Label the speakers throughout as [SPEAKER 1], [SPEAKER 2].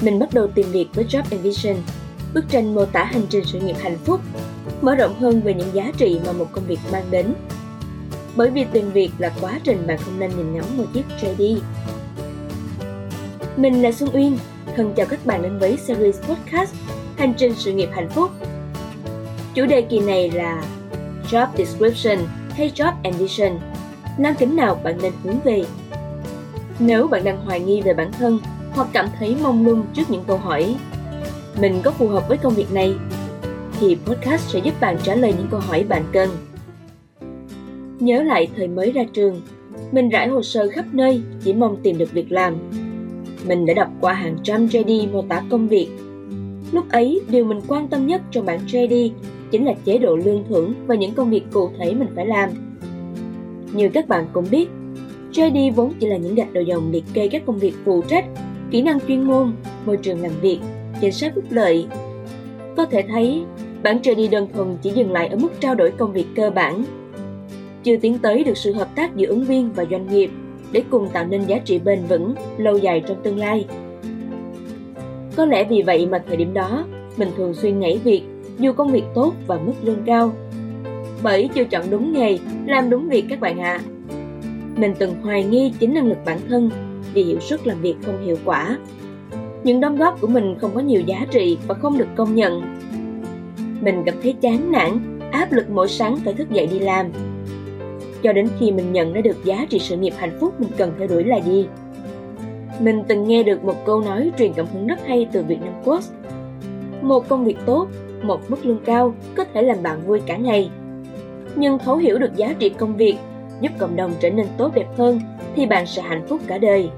[SPEAKER 1] Mình bắt đầu tìm việc với Job Envision, bức tranh mô tả hành trình sự nghiệp hạnh phúc, mở rộng hơn về những giá trị mà một công việc mang đến. Bởi vì tìm việc là quá trình bạn không nên nhìn ngắm một chiếc JD. Mình là Xuân Uyên, thân chào các bạn đến với series podcast Hành trình sự nghiệp hạnh phúc. Chủ đề kỳ này là Job Description hay Job Ambition, nam tính nào bạn nên hướng về. Nếu bạn đang hoài nghi về bản thân hoặc cảm thấy mông lung trước những câu hỏi mình có phù hợp với công việc này thì podcast sẽ giúp bạn trả lời những câu hỏi bạn cần. Nhớ lại thời mới ra trường, mình rải hồ sơ khắp nơi chỉ mong tìm được việc làm. Mình đã đọc qua hàng trăm JD mô tả công việc. Lúc ấy, điều mình quan tâm nhất trong bản JD chính là chế độ lương thưởng và những công việc cụ thể mình phải làm. Như các bạn cũng biết, JD vốn chỉ là những gạch đầu dòng liệt kê các công việc phụ trách, kỹ năng chuyên môn, môi trường làm việc, chính sách phúc lợi. Có thể thấy, bản JD đơn thuần chỉ dừng lại ở mức trao đổi công việc cơ bản, chưa tiến tới được sự hợp tác giữa ứng viên và doanh nghiệp để cùng tạo nên giá trị bền vững, lâu dài trong tương lai. Có lẽ vì vậy mà thời điểm đó, mình thường xuyên nhảy việc dù công việc tốt và mức lương cao. Bởi chưa chọn đúng nghề, làm đúng việc các bạn ạ. À. Mình từng hoài nghi chính năng lực bản thân vì hiệu suất làm việc không hiệu quả. Những đóng góp của mình không có nhiều giá trị và không được công nhận. Mình cảm thấy chán nản, áp lực mỗi sáng phải thức dậy đi làm. Cho đến khi mình nhận ra được giá trị sự nghiệp hạnh phúc mình cần theo đuổi là gì. Mình từng nghe được một câu nói truyền cảm hứng rất hay từ Việt Nam Quốc: Một công việc tốt một mức lương cao có thể làm bạn vui cả ngày. Nhưng thấu hiểu được giá trị công việc, giúp cộng đồng trở nên tốt đẹp hơn thì bạn sẽ hạnh phúc cả đời.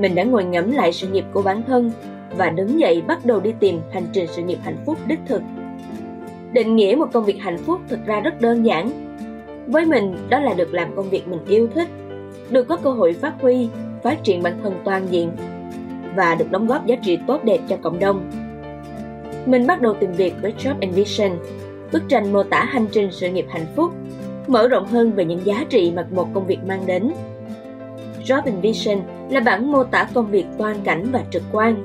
[SPEAKER 1] Mình đã ngồi ngẫm lại sự nghiệp của bản thân và đứng dậy bắt đầu đi tìm hành trình sự nghiệp hạnh phúc đích thực. Định nghĩa một công việc hạnh phúc thực ra rất đơn giản. Với mình, đó là được làm công việc mình yêu thích, được có cơ hội phát huy, phát triển bản thân toàn diện và được đóng góp giá trị tốt đẹp cho cộng đồng mình bắt đầu tìm việc với Job Envision, bức tranh mô tả hành trình sự nghiệp hạnh phúc, mở rộng hơn về những giá trị mà một công việc mang đến. Job Vision là bản mô tả công việc toàn cảnh và trực quan,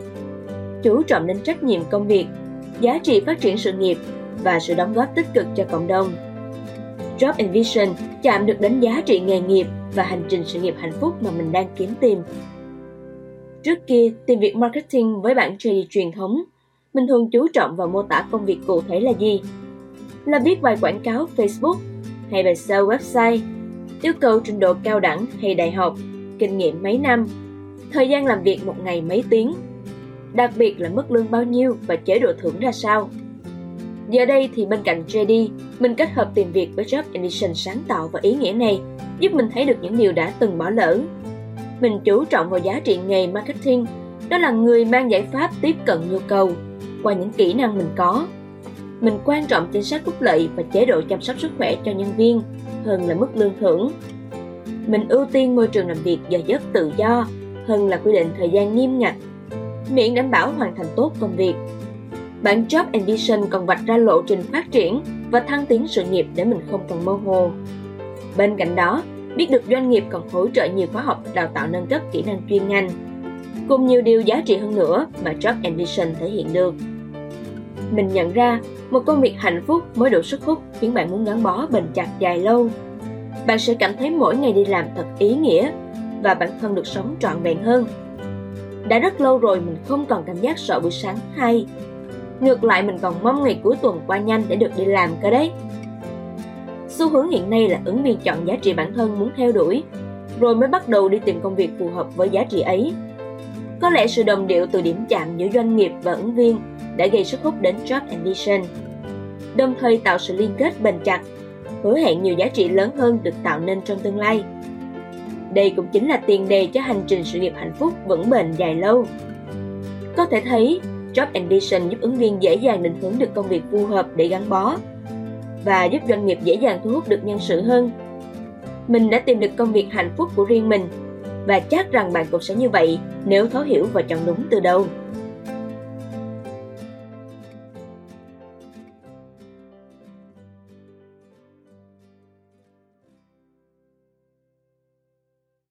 [SPEAKER 1] chú trọng đến trách nhiệm công việc, giá trị phát triển sự nghiệp và sự đóng góp tích cực cho cộng đồng. Job and vision chạm được đến giá trị nghề nghiệp và hành trình sự nghiệp hạnh phúc mà mình đang kiếm tìm. Trước kia, tìm việc marketing với bản JD truyền thống mình thường chú trọng vào mô tả công việc cụ thể là gì. Là viết bài quảng cáo Facebook hay bài sale website, yêu cầu trình độ cao đẳng hay đại học, kinh nghiệm mấy năm, thời gian làm việc một ngày mấy tiếng, đặc biệt là mức lương bao nhiêu và chế độ thưởng ra sao. Giờ đây thì bên cạnh JD, mình kết hợp tìm việc với Job Edition sáng tạo và ý nghĩa này, giúp mình thấy được những điều đã từng bỏ lỡ. Mình chú trọng vào giá trị nghề marketing, đó là người mang giải pháp tiếp cận nhu cầu, qua những kỹ năng mình có. Mình quan trọng chính sách phúc lợi và chế độ chăm sóc sức khỏe cho nhân viên hơn là mức lương thưởng. Mình ưu tiên môi trường làm việc giờ giấc tự do hơn là quy định thời gian nghiêm ngặt, miễn đảm bảo hoàn thành tốt công việc. Bản Job Ambition còn vạch ra lộ trình phát triển và thăng tiến sự nghiệp để mình không còn mơ hồ. Bên cạnh đó, biết được doanh nghiệp còn hỗ trợ nhiều khóa học đào tạo nâng cấp kỹ năng chuyên ngành, cùng nhiều điều giá trị hơn nữa mà Job Ambition thể hiện được. Mình nhận ra, một công việc hạnh phúc mới đủ sức hút khiến bạn muốn gắn bó bền chặt dài lâu. Bạn sẽ cảm thấy mỗi ngày đi làm thật ý nghĩa và bản thân được sống trọn vẹn hơn. Đã rất lâu rồi mình không còn cảm giác sợ buổi sáng hay. Ngược lại mình còn mong ngày cuối tuần qua nhanh để được đi làm cơ đấy. Xu hướng hiện nay là ứng viên chọn giá trị bản thân muốn theo đuổi, rồi mới bắt đầu đi tìm công việc phù hợp với giá trị ấy. Có lẽ sự đồng điệu từ điểm chạm giữa doanh nghiệp và ứng viên đã gây sức hút đến Job Ambition, đồng thời tạo sự liên kết bền chặt, hứa hẹn nhiều giá trị lớn hơn được tạo nên trong tương lai. Đây cũng chính là tiền đề cho hành trình sự nghiệp hạnh phúc vững bền dài lâu. Có thể thấy, Job Ambition giúp ứng viên dễ dàng định hướng được công việc phù hợp để gắn bó và giúp doanh nghiệp dễ dàng thu hút được nhân sự hơn. Mình đã tìm được công việc hạnh phúc của riêng mình và chắc rằng bạn cũng sẽ như vậy nếu thấu hiểu và chọn đúng từ đầu.